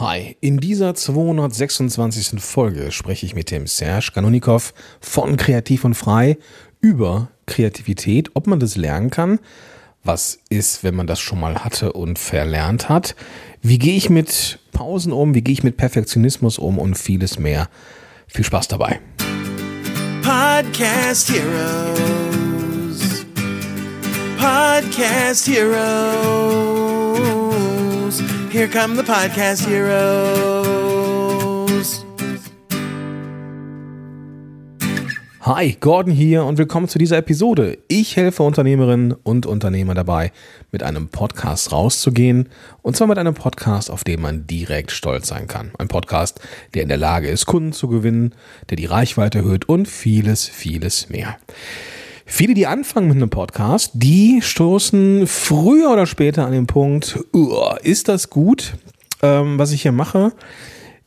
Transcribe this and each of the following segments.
Hi, in dieser 226. Folge spreche ich mit dem Serge Kanonikow von Kreativ und Frei über Kreativität, ob man das lernen kann, was ist, wenn man das schon mal hatte und verlernt hat, wie gehe ich mit Pausen um, wie gehe ich mit Perfektionismus um und vieles mehr. Viel Spaß dabei. Podcast Heroes. Podcast Heroes. Here come the Podcast Heroes. Hi, Gordon hier und willkommen zu dieser Episode. Ich helfe Unternehmerinnen und Unternehmer dabei, mit einem Podcast rauszugehen. Und zwar mit einem Podcast, auf den man direkt stolz sein kann. Ein Podcast, der in der Lage ist, Kunden zu gewinnen, der die Reichweite erhöht und vieles, vieles mehr. Viele, die anfangen mit einem Podcast, die stoßen früher oder später an den Punkt, ist das gut, ähm, was ich hier mache?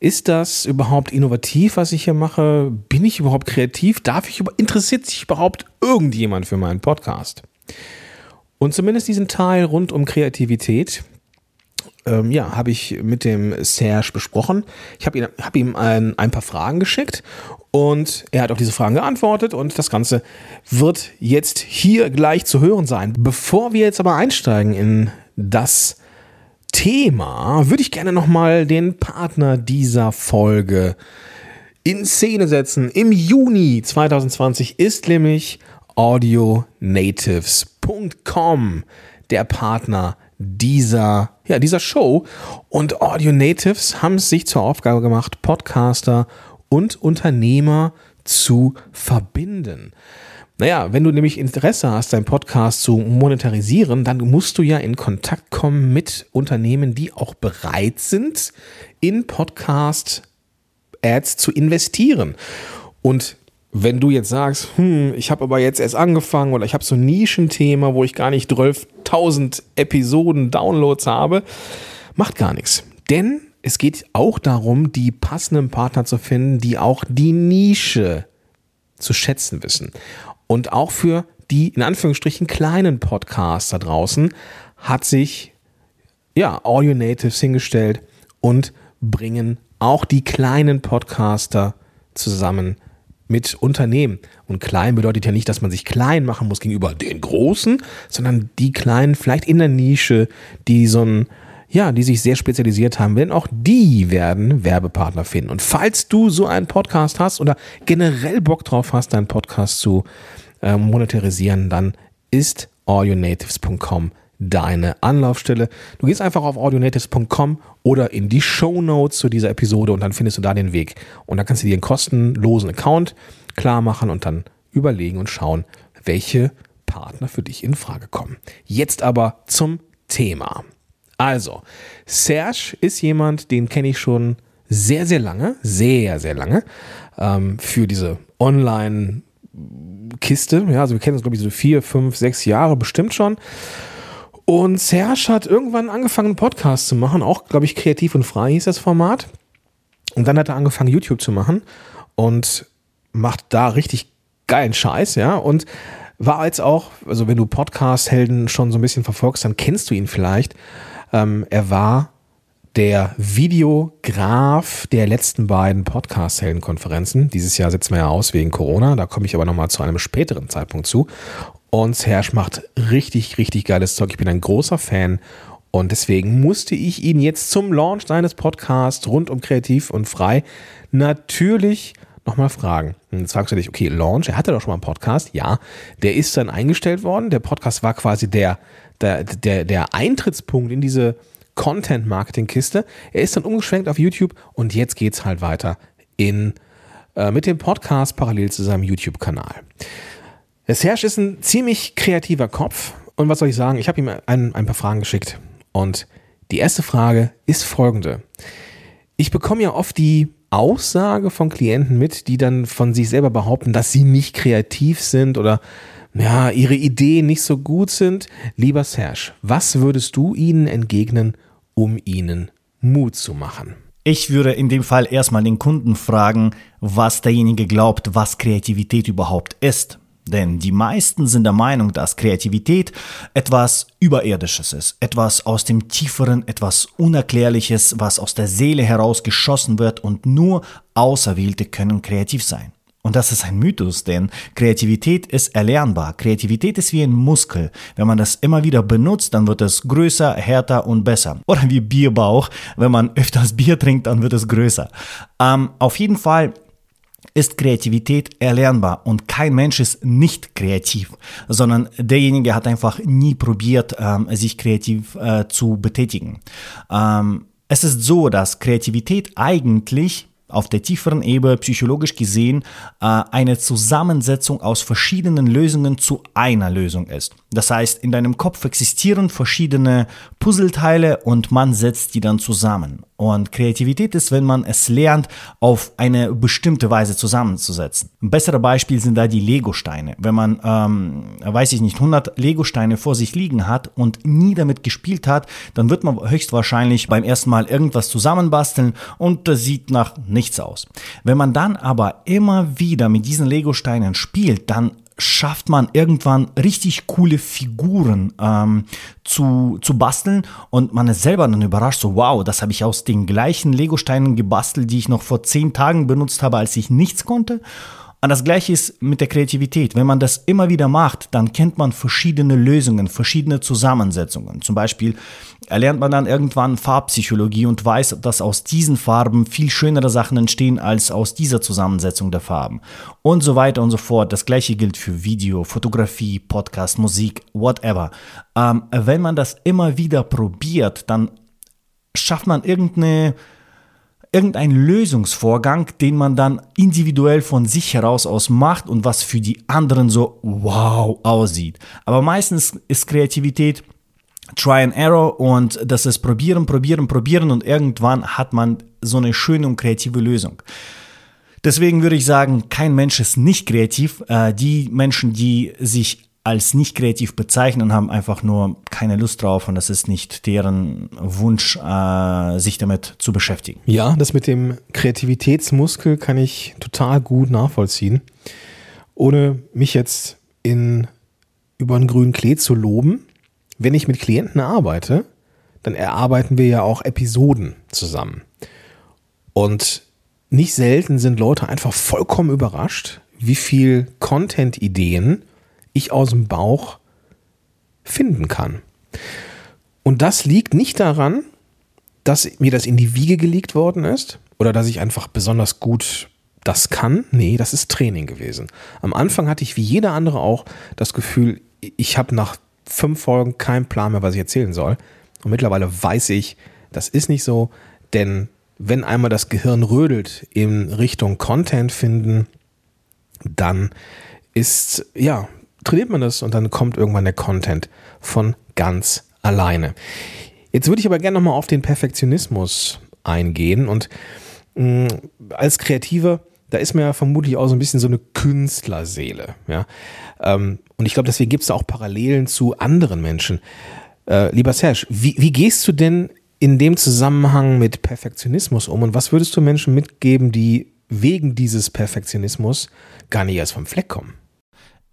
Ist das überhaupt innovativ, was ich hier mache? Bin ich überhaupt kreativ? Darf ich, interessiert sich überhaupt irgendjemand für meinen Podcast? Und zumindest diesen Teil rund um Kreativität, ähm, ja, habe ich mit dem Serge besprochen. Ich habe ihm, hab ihm ein, ein paar Fragen geschickt und er hat auf diese Fragen geantwortet und das Ganze wird jetzt hier gleich zu hören sein. Bevor wir jetzt aber einsteigen in das Thema, würde ich gerne nochmal den Partner dieser Folge in Szene setzen. Im Juni 2020 ist nämlich audionatives.com der Partner dieser, ja, dieser Show. Und Audio Natives haben es sich zur Aufgabe gemacht, Podcaster und Unternehmer zu verbinden. Naja, wenn du nämlich Interesse hast, deinen Podcast zu monetarisieren, dann musst du ja in Kontakt kommen mit Unternehmen, die auch bereit sind, in Podcast-Ads zu investieren. Und wenn du jetzt sagst, hm, ich habe aber jetzt erst angefangen oder ich habe so ein Nischenthema, wo ich gar nicht 12.000 Episoden Downloads habe, macht gar nichts. Denn es geht auch darum, die passenden Partner zu finden, die auch die Nische zu schätzen wissen. Und auch für die in Anführungsstrichen kleinen Podcasts da draußen hat sich ja Audio Natives hingestellt und bringen auch die kleinen Podcaster zusammen mit Unternehmen. Und klein bedeutet ja nicht, dass man sich klein machen muss gegenüber den Großen, sondern die Kleinen vielleicht in der Nische, die so ein, ja, die sich sehr spezialisiert haben, denn auch die werden Werbepartner finden. Und falls du so einen Podcast hast oder generell Bock drauf hast, deinen Podcast zu äh, monetarisieren, dann ist audionatives.com deine Anlaufstelle. Du gehst einfach auf audionatives.com oder in die Show Notes zu dieser Episode und dann findest du da den Weg. Und dann kannst du dir einen kostenlosen Account klar machen und dann überlegen und schauen, welche Partner für dich in Frage kommen. Jetzt aber zum Thema. Also, Serge ist jemand, den kenne ich schon sehr, sehr lange, sehr, sehr lange, ähm, für diese Online-Kiste. Ja, also wir kennen uns, glaube ich, so vier, fünf, sechs Jahre bestimmt schon. Und Serge hat irgendwann angefangen, einen Podcast zu machen, auch, glaube ich, kreativ und frei hieß das Format. Und dann hat er angefangen, YouTube zu machen und macht da richtig geilen Scheiß, ja. Und war jetzt auch, also wenn du Podcast-Helden schon so ein bisschen verfolgst, dann kennst du ihn vielleicht. Ähm, er war der Videograf der letzten beiden Podcast-Helden-Konferenzen. Dieses Jahr setzen wir ja aus wegen Corona, da komme ich aber nochmal zu einem späteren Zeitpunkt zu. Und Serge macht richtig, richtig geiles Zeug. Ich bin ein großer Fan und deswegen musste ich ihn jetzt zum Launch seines Podcasts rund um kreativ und frei natürlich nochmal fragen. Und jetzt fragst du dich, okay, Launch, er hatte doch schon mal einen Podcast. Ja, der ist dann eingestellt worden. Der Podcast war quasi der, der, der, der Eintrittspunkt in diese Content-Marketing-Kiste. Er ist dann umgeschwenkt auf YouTube und jetzt geht es halt weiter in, äh, mit dem Podcast parallel zu seinem YouTube-Kanal. Serge ist ein ziemlich kreativer Kopf. Und was soll ich sagen? Ich habe ihm ein, ein paar Fragen geschickt. Und die erste Frage ist folgende. Ich bekomme ja oft die Aussage von Klienten mit, die dann von sich selber behaupten, dass sie nicht kreativ sind oder ja, ihre Ideen nicht so gut sind. Lieber Serge, was würdest du ihnen entgegnen, um ihnen Mut zu machen? Ich würde in dem Fall erstmal den Kunden fragen, was derjenige glaubt, was Kreativität überhaupt ist. Denn die meisten sind der Meinung, dass Kreativität etwas Überirdisches ist, etwas aus dem Tieferen, etwas Unerklärliches, was aus der Seele heraus geschossen wird und nur Auserwählte können kreativ sein. Und das ist ein Mythos, denn Kreativität ist erlernbar. Kreativität ist wie ein Muskel. Wenn man das immer wieder benutzt, dann wird es größer, härter und besser. Oder wie Bierbauch. Wenn man öfters Bier trinkt, dann wird es größer. Ähm, auf jeden Fall ist Kreativität erlernbar und kein Mensch ist nicht kreativ, sondern derjenige hat einfach nie probiert, ähm, sich kreativ äh, zu betätigen. Ähm, es ist so, dass Kreativität eigentlich auf der tieferen Ebene psychologisch gesehen äh, eine Zusammensetzung aus verschiedenen Lösungen zu einer Lösung ist. Das heißt, in deinem Kopf existieren verschiedene Puzzleteile und man setzt die dann zusammen. Und Kreativität ist, wenn man es lernt, auf eine bestimmte Weise zusammenzusetzen. Ein besseres Beispiel sind da die Lego-Steine. Wenn man, ähm, weiß ich nicht, 100 Lego-Steine vor sich liegen hat und nie damit gespielt hat, dann wird man höchstwahrscheinlich beim ersten Mal irgendwas zusammenbasteln und das sieht nach nichts aus. Wenn man dann aber immer wieder mit diesen Lego-Steinen spielt, dann schafft man irgendwann richtig coole Figuren ähm, zu, zu basteln und man ist selber dann überrascht, so wow, das habe ich aus den gleichen Lego-Steinen gebastelt, die ich noch vor zehn Tagen benutzt habe, als ich nichts konnte. Und das gleiche ist mit der Kreativität. Wenn man das immer wieder macht, dann kennt man verschiedene Lösungen, verschiedene Zusammensetzungen. Zum Beispiel erlernt man dann irgendwann Farbpsychologie und weiß, dass aus diesen Farben viel schönere Sachen entstehen als aus dieser Zusammensetzung der Farben. Und so weiter und so fort. Das gleiche gilt für Video, Fotografie, Podcast, Musik, whatever. Ähm, wenn man das immer wieder probiert, dann schafft man irgendeine irgendein Lösungsvorgang, den man dann individuell von sich heraus aus macht und was für die anderen so wow aussieht. Aber meistens ist Kreativität Try and Error und das ist probieren, probieren, probieren und irgendwann hat man so eine schöne und kreative Lösung. Deswegen würde ich sagen, kein Mensch ist nicht kreativ. Äh, die Menschen, die sich als nicht kreativ bezeichnen, haben einfach nur keine Lust drauf und das ist nicht deren Wunsch, äh, sich damit zu beschäftigen. Ja, das mit dem Kreativitätsmuskel kann ich total gut nachvollziehen. Ohne mich jetzt in über einen grünen Klee zu loben, wenn ich mit Klienten arbeite, dann erarbeiten wir ja auch Episoden zusammen. Und nicht selten sind Leute einfach vollkommen überrascht, wie viel Content-Ideen ich aus dem Bauch finden kann. Und das liegt nicht daran, dass mir das in die Wiege gelegt worden ist oder dass ich einfach besonders gut das kann. Nee, das ist Training gewesen. Am Anfang hatte ich wie jeder andere auch das Gefühl, ich habe nach fünf Folgen keinen Plan mehr, was ich erzählen soll. Und mittlerweile weiß ich, das ist nicht so, denn wenn einmal das Gehirn rödelt in Richtung Content finden, dann ist, ja, trainiert man das und dann kommt irgendwann der Content von ganz alleine. Jetzt würde ich aber gerne nochmal auf den Perfektionismus eingehen und mh, mm, als Kreative, da ist mir ja vermutlich auch so ein bisschen so eine Künstlerseele. Ja? Ähm, und ich glaube, deswegen gibt es auch Parallelen zu anderen Menschen. Äh, lieber Serge, wie, wie gehst du denn in dem Zusammenhang mit Perfektionismus um und was würdest du Menschen mitgeben, die wegen dieses Perfektionismus gar nicht erst vom Fleck kommen?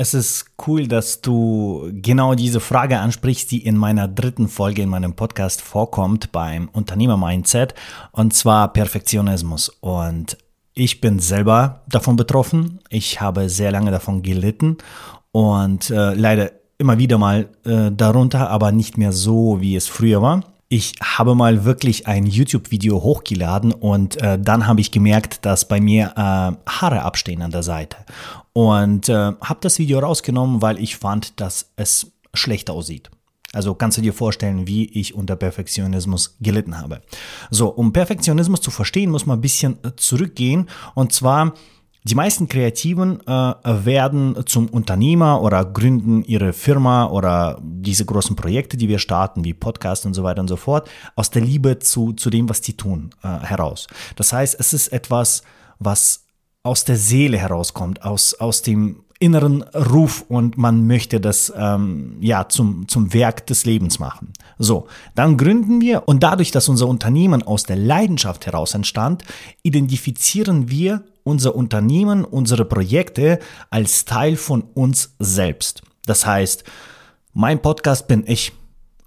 Es ist cool, dass du genau diese Frage ansprichst, die in meiner dritten Folge in meinem Podcast vorkommt beim Unternehmer-Mindset, und zwar Perfektionismus. Und ich bin selber davon betroffen. Ich habe sehr lange davon gelitten und äh, leider immer wieder mal äh, darunter, aber nicht mehr so, wie es früher war. Ich habe mal wirklich ein YouTube-Video hochgeladen und äh, dann habe ich gemerkt, dass bei mir äh, Haare abstehen an der Seite. Und äh, habe das Video rausgenommen, weil ich fand, dass es schlecht aussieht. Also kannst du dir vorstellen, wie ich unter Perfektionismus gelitten habe. So, um Perfektionismus zu verstehen, muss man ein bisschen äh, zurückgehen. Und zwar, die meisten Kreativen äh, werden zum Unternehmer oder gründen ihre Firma oder diese großen Projekte, die wir starten, wie Podcast und so weiter und so fort, aus der Liebe zu, zu dem, was die tun, äh, heraus. Das heißt, es ist etwas, was aus der Seele herauskommt, aus, aus dem inneren Ruf und man möchte das ähm, ja zum, zum Werk des Lebens machen. So, dann gründen wir und dadurch, dass unser Unternehmen aus der Leidenschaft heraus entstand, identifizieren wir unser Unternehmen, unsere Projekte als Teil von uns selbst. Das heißt, mein Podcast bin ich.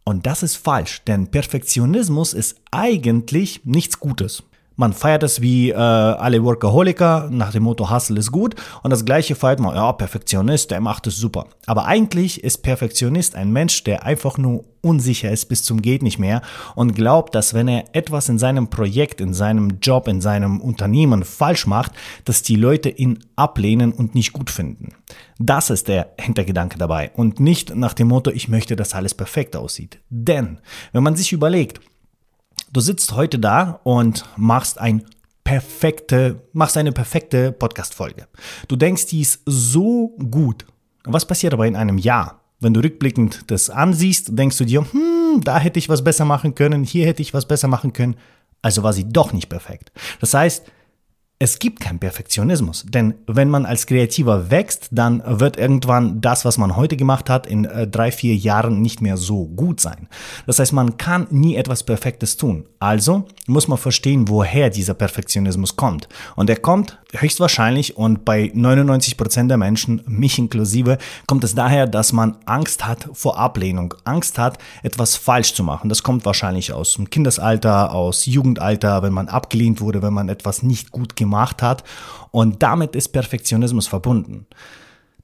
Und das ist falsch, denn Perfektionismus ist eigentlich nichts Gutes. Man feiert es wie äh, alle Workaholiker nach dem Motto Hustle ist gut und das gleiche feiert man, ja, Perfektionist, der macht es super. Aber eigentlich ist Perfektionist ein Mensch, der einfach nur unsicher ist bis zum geht nicht mehr und glaubt, dass wenn er etwas in seinem Projekt, in seinem Job, in seinem Unternehmen falsch macht, dass die Leute ihn ablehnen und nicht gut finden. Das ist der Hintergedanke dabei und nicht nach dem Motto, ich möchte, dass alles perfekt aussieht. Denn wenn man sich überlegt, Du sitzt heute da und machst ein perfekte, machst eine perfekte Podcast-Folge. Du denkst, die ist so gut. Was passiert aber in einem Jahr? Wenn du rückblickend das ansiehst, denkst du dir, hm, da hätte ich was besser machen können, hier hätte ich was besser machen können. Also war sie doch nicht perfekt. Das heißt, es gibt keinen Perfektionismus, denn wenn man als Kreativer wächst, dann wird irgendwann das, was man heute gemacht hat, in äh, drei, vier Jahren nicht mehr so gut sein. Das heißt, man kann nie etwas Perfektes tun. Also muss man verstehen, woher dieser Perfektionismus kommt. Und er kommt höchstwahrscheinlich und bei 99 Prozent der Menschen, mich inklusive, kommt es daher, dass man Angst hat vor Ablehnung, Angst hat, etwas falsch zu machen. Das kommt wahrscheinlich aus dem Kindesalter, aus Jugendalter, wenn man abgelehnt wurde, wenn man etwas nicht gut gemacht gemacht hat. Und damit ist Perfektionismus verbunden.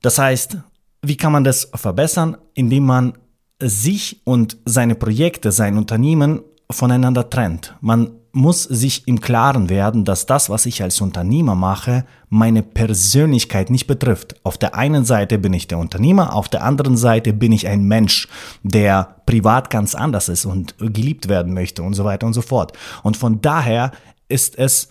Das heißt, wie kann man das verbessern? Indem man sich und seine Projekte, sein Unternehmen voneinander trennt. Man muss sich im Klaren werden, dass das, was ich als Unternehmer mache, meine Persönlichkeit nicht betrifft. Auf der einen Seite bin ich der Unternehmer, auf der anderen Seite bin ich ein Mensch, der privat ganz anders ist und geliebt werden möchte und so weiter und so fort. Und von daher ist es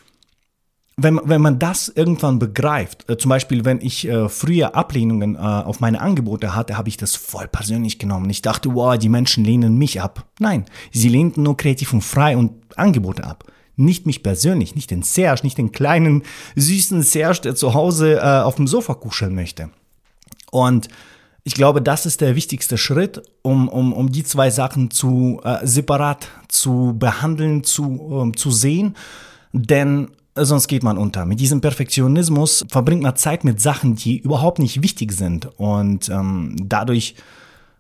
wenn, wenn man das irgendwann begreift, äh, zum Beispiel, wenn ich äh, früher Ablehnungen äh, auf meine Angebote hatte, habe ich das voll persönlich genommen. Ich dachte, wow, die Menschen lehnen mich ab. Nein, sie lehnten nur kreativ und frei und Angebote ab. Nicht mich persönlich, nicht den Serge, nicht den kleinen, süßen Serge, der zu Hause äh, auf dem Sofa kuscheln möchte. Und ich glaube, das ist der wichtigste Schritt, um, um, um die zwei Sachen zu äh, separat zu behandeln, zu, ähm, zu sehen. Denn sonst geht man unter. Mit diesem Perfektionismus verbringt man Zeit mit Sachen, die überhaupt nicht wichtig sind und ähm, dadurch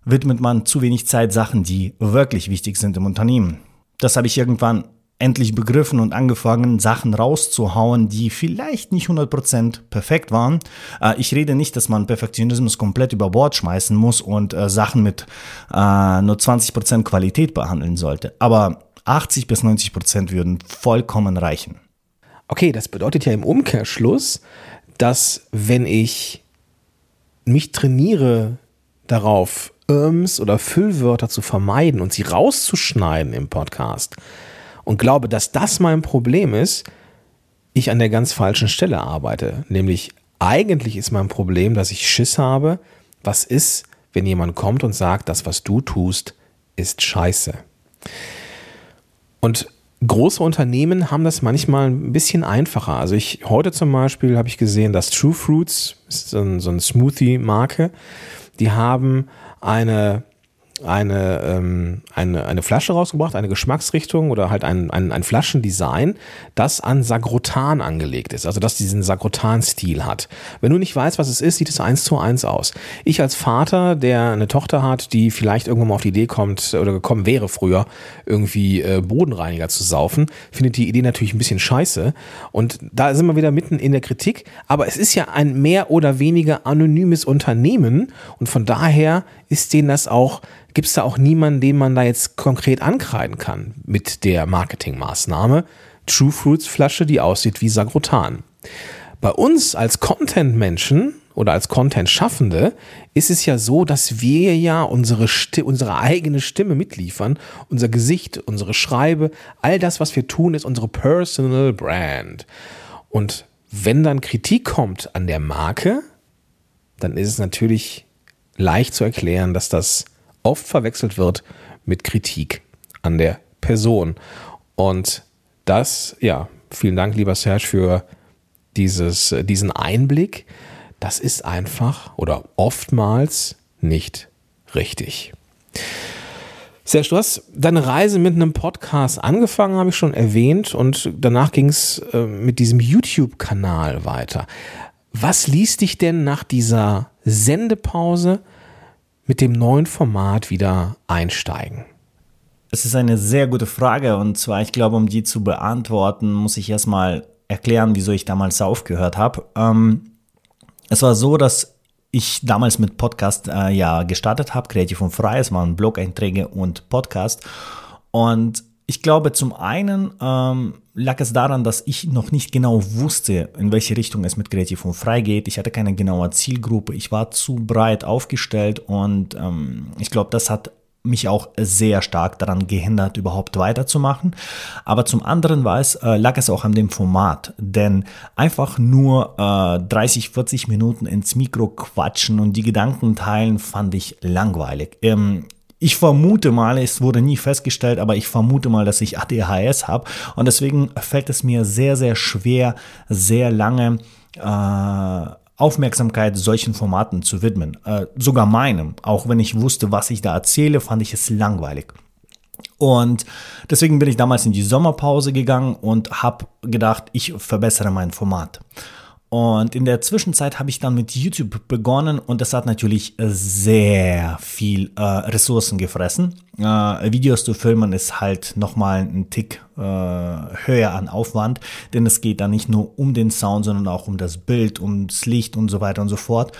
widmet man zu wenig Zeit Sachen, die wirklich wichtig sind im Unternehmen. Das habe ich irgendwann endlich begriffen und angefangen, Sachen rauszuhauen, die vielleicht nicht 100% perfekt waren. Äh, ich rede nicht, dass man Perfektionismus komplett über Bord schmeißen muss und äh, Sachen mit äh, nur 20% Qualität behandeln sollte. Aber 80 bis 90% würden vollkommen reichen. Okay, das bedeutet ja im Umkehrschluss, dass wenn ich mich trainiere darauf, Irms oder Füllwörter zu vermeiden und sie rauszuschneiden im Podcast und glaube, dass das mein Problem ist, ich an der ganz falschen Stelle arbeite. Nämlich eigentlich ist mein Problem, dass ich Schiss habe, was ist, wenn jemand kommt und sagt, das, was du tust, ist scheiße. Und Große Unternehmen haben das manchmal ein bisschen einfacher. Also ich heute zum Beispiel habe ich gesehen, dass True Fruits, so ein, so ein Smoothie-Marke, die haben eine eine, ähm, eine, eine Flasche rausgebracht, eine Geschmacksrichtung oder halt ein, ein, ein Flaschendesign, das an Sagrotan angelegt ist, also das diesen Sagrotan-Stil hat. Wenn du nicht weißt, was es ist, sieht es eins zu eins aus. Ich als Vater, der eine Tochter hat, die vielleicht irgendwann mal auf die Idee kommt oder gekommen wäre früher, irgendwie äh, Bodenreiniger zu saufen, findet die Idee natürlich ein bisschen scheiße. Und da sind wir wieder mitten in der Kritik. Aber es ist ja ein mehr oder weniger anonymes Unternehmen und von daher ist denen das auch gibt es da auch niemanden, den man da jetzt konkret ankreiden kann mit der Marketingmaßnahme. True Fruits Flasche, die aussieht wie Sagrotan. Bei uns als Content-Menschen oder als Content-Schaffende ist es ja so, dass wir ja unsere, unsere eigene Stimme mitliefern, unser Gesicht, unsere Schreibe, all das, was wir tun, ist unsere Personal Brand. Und wenn dann Kritik kommt an der Marke, dann ist es natürlich leicht zu erklären, dass das oft verwechselt wird mit Kritik an der Person. Und das, ja, vielen Dank, lieber Serge, für dieses, diesen Einblick. das ist einfach oder oftmals nicht richtig. Serge, du hast deine Reise mit einem Podcast angefangen, habe ich schon erwähnt, und danach ging es äh, mit diesem YouTube-Kanal weiter. Was ließ dich denn nach dieser Sendepause mit dem neuen Format wieder einsteigen? Es ist eine sehr gute Frage und zwar, ich glaube, um die zu beantworten, muss ich erstmal erklären, wieso ich damals aufgehört habe. Ähm, es war so, dass ich damals mit Podcast äh, ja gestartet habe, kreativ und frei. Es waren Blog-Einträge und Podcast. Und ich glaube, zum einen ähm, lag es daran, dass ich noch nicht genau wusste, in welche Richtung es mit Kreativ und Frei geht. Ich hatte keine genaue Zielgruppe. Ich war zu breit aufgestellt und ähm, ich glaube, das hat mich auch sehr stark daran gehindert, überhaupt weiterzumachen. Aber zum anderen war es, äh, lag es auch an dem Format, denn einfach nur äh, 30, 40 Minuten ins Mikro quatschen und die Gedanken teilen, fand ich langweilig. Ähm, ich vermute mal, es wurde nie festgestellt, aber ich vermute mal, dass ich ADHS habe und deswegen fällt es mir sehr, sehr schwer, sehr lange äh, Aufmerksamkeit solchen Formaten zu widmen. Äh, sogar meinem. Auch wenn ich wusste, was ich da erzähle, fand ich es langweilig. Und deswegen bin ich damals in die Sommerpause gegangen und habe gedacht, ich verbessere mein Format. Und in der Zwischenzeit habe ich dann mit YouTube begonnen und das hat natürlich sehr viel äh, Ressourcen gefressen. Äh, Videos zu filmen ist halt nochmal ein Tick äh, höher an Aufwand, denn es geht dann nicht nur um den Sound, sondern auch um das Bild, ums Licht und so weiter und so fort.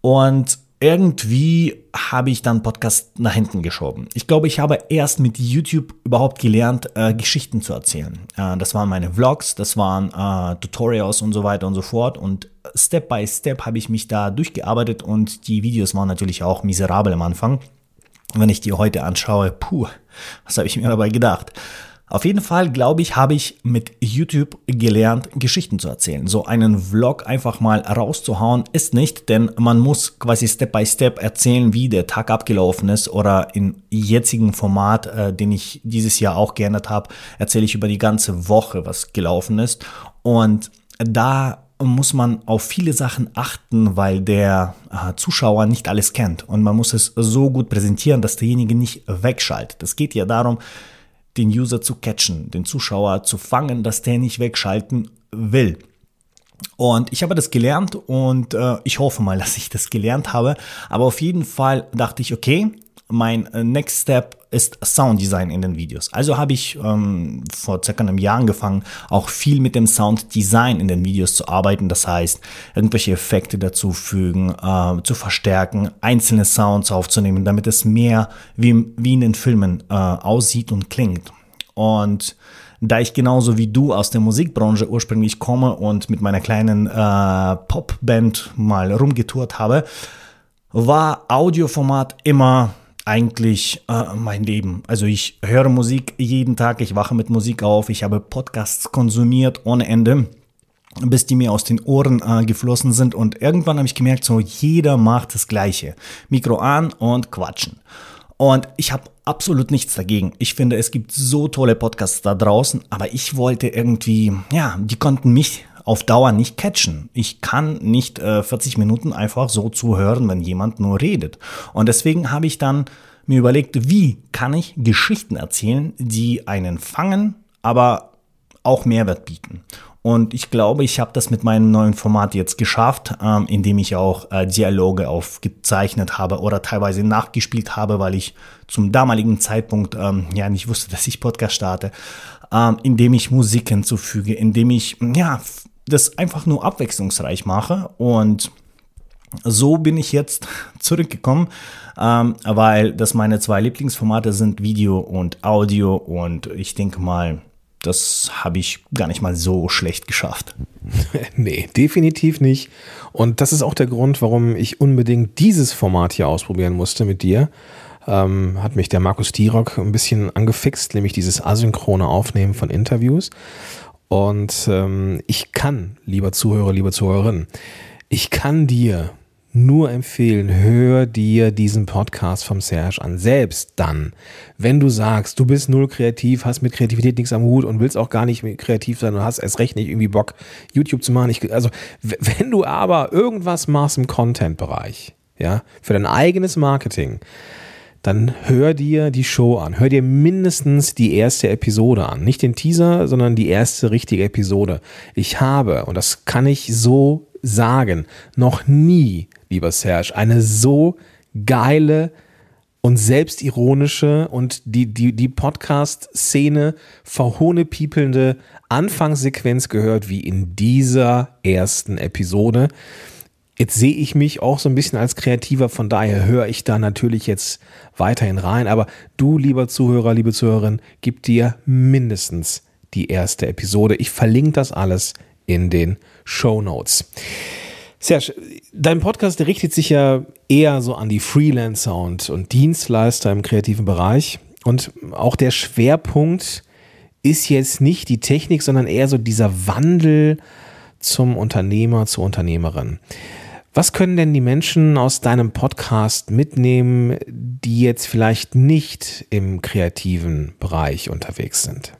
Und irgendwie habe ich dann Podcast nach hinten geschoben. Ich glaube, ich habe erst mit YouTube überhaupt gelernt, äh, Geschichten zu erzählen. Äh, das waren meine Vlogs, das waren äh, Tutorials und so weiter und so fort. Und Step by Step habe ich mich da durchgearbeitet und die Videos waren natürlich auch miserabel am Anfang. Wenn ich die heute anschaue, puh, was habe ich mir dabei gedacht? Auf jeden Fall, glaube ich, habe ich mit YouTube gelernt, Geschichten zu erzählen. So einen Vlog einfach mal rauszuhauen ist nicht, denn man muss quasi Step by Step erzählen, wie der Tag abgelaufen ist oder im jetzigen Format, äh, den ich dieses Jahr auch geändert habe, erzähle ich über die ganze Woche, was gelaufen ist. Und da muss man auf viele Sachen achten, weil der äh, Zuschauer nicht alles kennt. Und man muss es so gut präsentieren, dass derjenige nicht wegschaltet. Es geht ja darum, den User zu catchen, den Zuschauer zu fangen, dass der nicht wegschalten will. Und ich habe das gelernt und äh, ich hoffe mal, dass ich das gelernt habe. Aber auf jeden Fall dachte ich, okay, mein äh, Next Step ist Sounddesign in den Videos. Also habe ich ähm, vor circa einem Jahr angefangen, auch viel mit dem Sounddesign in den Videos zu arbeiten. Das heißt, irgendwelche Effekte dazufügen, äh, zu verstärken, einzelne Sounds aufzunehmen, damit es mehr wie, wie in den Filmen äh, aussieht und klingt. Und da ich genauso wie du aus der Musikbranche ursprünglich komme und mit meiner kleinen äh, Popband mal rumgetourt habe, war Audioformat immer eigentlich äh, mein Leben. Also ich höre Musik jeden Tag, ich wache mit Musik auf, ich habe Podcasts konsumiert ohne Ende bis die mir aus den Ohren äh, geflossen sind und irgendwann habe ich gemerkt, so jeder macht das gleiche. Mikro an und quatschen. Und ich habe absolut nichts dagegen. Ich finde, es gibt so tolle Podcasts da draußen, aber ich wollte irgendwie, ja, die konnten mich auf Dauer nicht catchen. Ich kann nicht äh, 40 Minuten einfach so zuhören, wenn jemand nur redet. Und deswegen habe ich dann mir überlegt, wie kann ich Geschichten erzählen, die einen fangen, aber auch Mehrwert bieten. Und ich glaube, ich habe das mit meinem neuen Format jetzt geschafft, ähm, indem ich auch äh, Dialoge aufgezeichnet habe oder teilweise nachgespielt habe, weil ich zum damaligen Zeitpunkt ähm, ja nicht wusste, dass ich Podcast starte, ähm, indem ich Musik hinzufüge, indem ich ja das einfach nur abwechslungsreich mache. Und so bin ich jetzt zurückgekommen, ähm, weil das meine zwei Lieblingsformate sind, Video und Audio. Und ich denke mal, das habe ich gar nicht mal so schlecht geschafft. nee, definitiv nicht. Und das ist auch der Grund, warum ich unbedingt dieses Format hier ausprobieren musste mit dir. Ähm, hat mich der Markus Tirock ein bisschen angefixt, nämlich dieses asynchrone Aufnehmen von Interviews. Und ähm, ich kann, lieber Zuhörer, liebe Zuhörerin, ich kann dir nur empfehlen, hör dir diesen Podcast vom Serge an. Selbst dann, wenn du sagst, du bist null kreativ, hast mit Kreativität nichts am Hut und willst auch gar nicht kreativ sein und hast erst recht nicht irgendwie Bock, YouTube zu machen. Ich, also, wenn du aber irgendwas machst im Content-Bereich, ja, für dein eigenes Marketing, dann hör dir die Show an. Hör dir mindestens die erste Episode an. Nicht den Teaser, sondern die erste richtige Episode. Ich habe, und das kann ich so sagen, noch nie, lieber Serge, eine so geile und selbstironische und die, die, die Podcast-Szene verhohnepiepelnde Anfangssequenz gehört wie in dieser ersten Episode. Jetzt sehe ich mich auch so ein bisschen als Kreativer, von daher höre ich da natürlich jetzt weiterhin rein. Aber du, lieber Zuhörer, liebe Zuhörerin, gib dir mindestens die erste Episode. Ich verlinke das alles in den Show Notes. Serge, dein Podcast richtet sich ja eher so an die Freelancer und, und Dienstleister im kreativen Bereich. Und auch der Schwerpunkt ist jetzt nicht die Technik, sondern eher so dieser Wandel zum Unternehmer, zur Unternehmerin. Was können denn die Menschen aus deinem Podcast mitnehmen, die jetzt vielleicht nicht im kreativen Bereich unterwegs sind?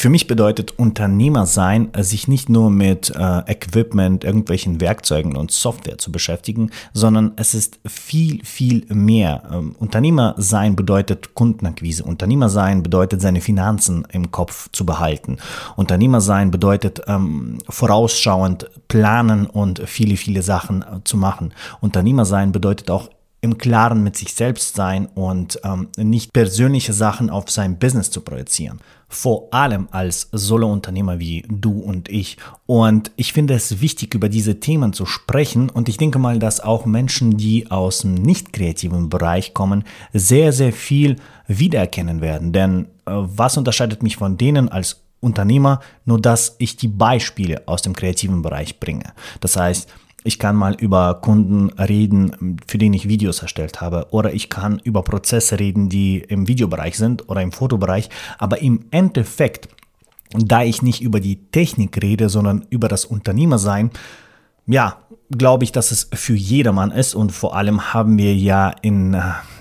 Für mich bedeutet Unternehmer sein, äh, sich nicht nur mit äh, Equipment, irgendwelchen Werkzeugen und Software zu beschäftigen, sondern es ist viel, viel mehr. Ähm, Unternehmer sein bedeutet Kundenakquise. Unternehmer sein bedeutet seine Finanzen im Kopf zu behalten. Unternehmer sein bedeutet ähm, vorausschauend planen und viele, viele Sachen äh, zu machen. Unternehmer sein bedeutet auch im Klaren mit sich selbst sein und ähm, nicht persönliche Sachen auf sein Business zu projizieren. Vor allem als Solo-Unternehmer wie du und ich. Und ich finde es wichtig, über diese Themen zu sprechen. Und ich denke mal, dass auch Menschen, die aus dem nicht kreativen Bereich kommen, sehr, sehr viel wiedererkennen werden. Denn äh, was unterscheidet mich von denen als Unternehmer? Nur, dass ich die Beispiele aus dem kreativen Bereich bringe. Das heißt, ich kann mal über Kunden reden, für den ich Videos erstellt habe. Oder ich kann über Prozesse reden, die im Videobereich sind oder im Fotobereich. Aber im Endeffekt, da ich nicht über die Technik rede, sondern über das Unternehmersein, ja, glaube ich, dass es für jedermann ist und vor allem haben wir ja in äh,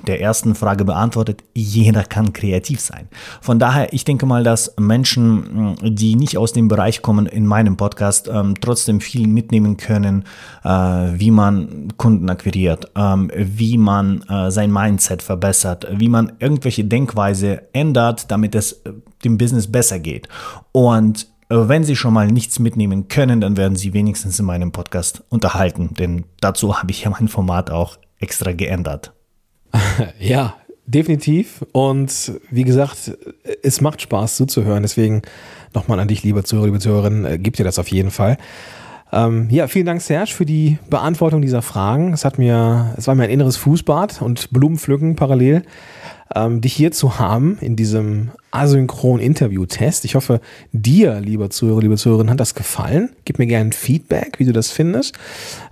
der ersten Frage beantwortet, jeder kann kreativ sein. Von daher, ich denke mal, dass Menschen, die nicht aus dem Bereich kommen, in meinem Podcast ähm, trotzdem viel mitnehmen können, äh, wie man Kunden akquiriert, ähm, wie man äh, sein Mindset verbessert, wie man irgendwelche Denkweise ändert, damit es äh, dem Business besser geht. Und wenn Sie schon mal nichts mitnehmen können, dann werden Sie wenigstens in meinem Podcast unterhalten, denn dazu habe ich ja mein Format auch extra geändert. Ja, definitiv. Und wie gesagt, es macht Spaß zuzuhören. Deswegen nochmal an dich, liebe Zuhörer, liebe Zuhörerin, äh, gib dir das auf jeden Fall. Ähm, ja, vielen Dank, Serge, für die Beantwortung dieser Fragen. Es hat mir, es war mir ein inneres Fußbad und Blumenpflücken parallel ähm, dich hier zu haben in diesem asynchron Interview-Test. Ich hoffe, dir, lieber Zuhörer, liebe Zuhörerin, hat das gefallen. Gib mir gerne Feedback, wie du das findest.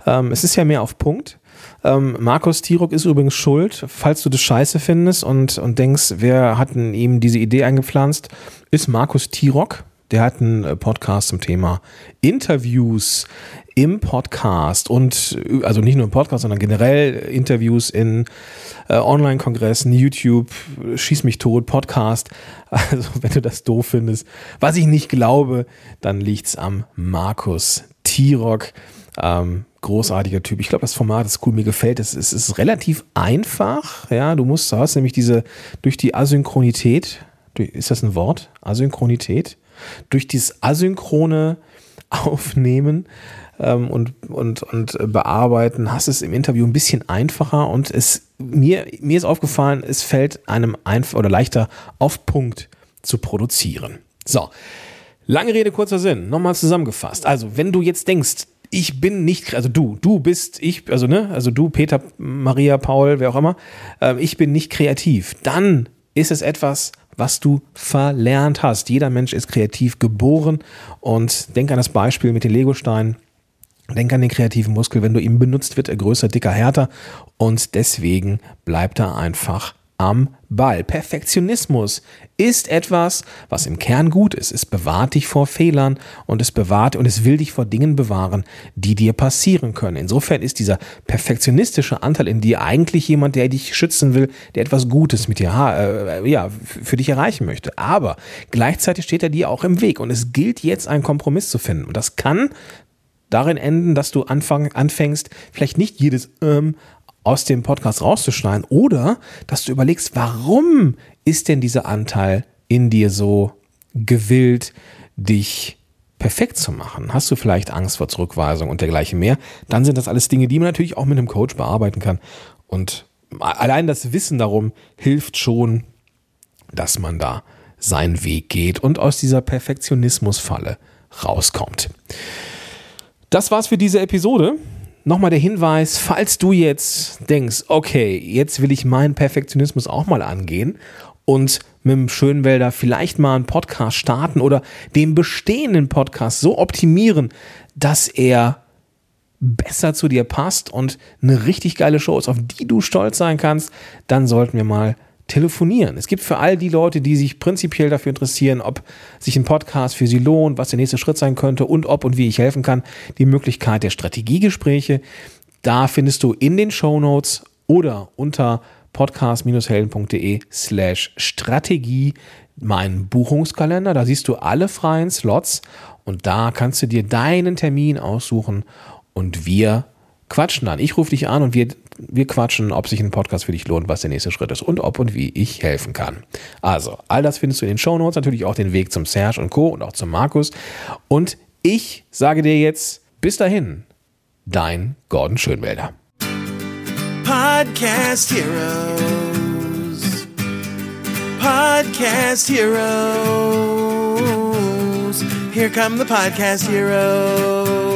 Ähm, es ist ja mehr auf Punkt. Ähm, Markus Tirok ist übrigens schuld, falls du das scheiße findest und, und denkst, wer hat denn ihm diese Idee eingepflanzt, ist Markus Tirok. Der hat einen äh, Podcast zum Thema Interviews im Podcast und also nicht nur im Podcast, sondern generell Interviews in äh, Online-Kongressen, YouTube, Schieß mich tot, Podcast. Also wenn du das doof findest, was ich nicht glaube, dann liegt's am Markus Tirok. Ähm, großartiger Typ. Ich glaube, das Format ist cool, mir gefällt es. Es ist relativ einfach. Ja, du musst, du hast nämlich diese, durch die Asynchronität, ist das ein Wort? Asynchronität? Durch dieses asynchrone Aufnehmen ähm, und, und, und bearbeiten, hast es im Interview ein bisschen einfacher und es, mir, mir ist aufgefallen, es fällt einem einfach oder leichter auf Punkt zu produzieren. So. Lange Rede, kurzer Sinn. Nochmal zusammengefasst. Also, wenn du jetzt denkst, ich bin nicht, also du, du bist, ich, also ne, also du, Peter, Maria, Paul, wer auch immer, äh, ich bin nicht kreativ, dann ist es etwas, was du verlernt hast. Jeder Mensch ist kreativ geboren und denk an das Beispiel mit den Legosteinen. Denk an den kreativen Muskel. Wenn du ihn benutzt, wird er größer, dicker, härter und deswegen bleibt er einfach am Ball. Perfektionismus ist etwas, was im Kern gut ist. Es bewahrt dich vor Fehlern und es bewahrt und es will dich vor Dingen bewahren, die dir passieren können. Insofern ist dieser perfektionistische Anteil in dir eigentlich jemand, der dich schützen will, der etwas Gutes mit dir, äh, ja, für dich erreichen möchte. Aber gleichzeitig steht er dir auch im Weg und es gilt jetzt einen Kompromiss zu finden. Und das kann darin enden, dass du anfang, anfängst, vielleicht nicht jedes ähm, aus dem Podcast rauszuschneiden oder dass du überlegst, warum ist denn dieser Anteil in dir so gewillt, dich perfekt zu machen? Hast du vielleicht Angst vor Zurückweisung und dergleichen mehr? Dann sind das alles Dinge, die man natürlich auch mit einem Coach bearbeiten kann. Und allein das Wissen darum hilft schon, dass man da seinen Weg geht und aus dieser Perfektionismusfalle rauskommt. Das war's für diese Episode. Nochmal der Hinweis, falls du jetzt denkst, okay, jetzt will ich meinen Perfektionismus auch mal angehen und mit dem Schönwälder vielleicht mal einen Podcast starten oder den bestehenden Podcast so optimieren, dass er besser zu dir passt und eine richtig geile Show ist, auf die du stolz sein kannst, dann sollten wir mal telefonieren. Es gibt für all die Leute, die sich prinzipiell dafür interessieren, ob sich ein Podcast für sie lohnt, was der nächste Schritt sein könnte und ob und wie ich helfen kann, die Möglichkeit der Strategiegespräche. Da findest du in den Show Notes oder unter podcast-helden.de slash Strategie meinen Buchungskalender. Da siehst du alle freien Slots und da kannst du dir deinen Termin aussuchen und wir quatschen dann. Ich rufe dich an und wir, wir quatschen, ob sich ein Podcast für dich lohnt, was der nächste Schritt ist und ob und wie ich helfen kann. Also, all das findest du in den Show Notes, natürlich auch den Weg zum Serge und Co. und auch zum Markus. Und ich sage dir jetzt, bis dahin, dein Gordon Schönwälder. Podcast Heroes. Podcast Heroes. Here come the Podcast Heroes.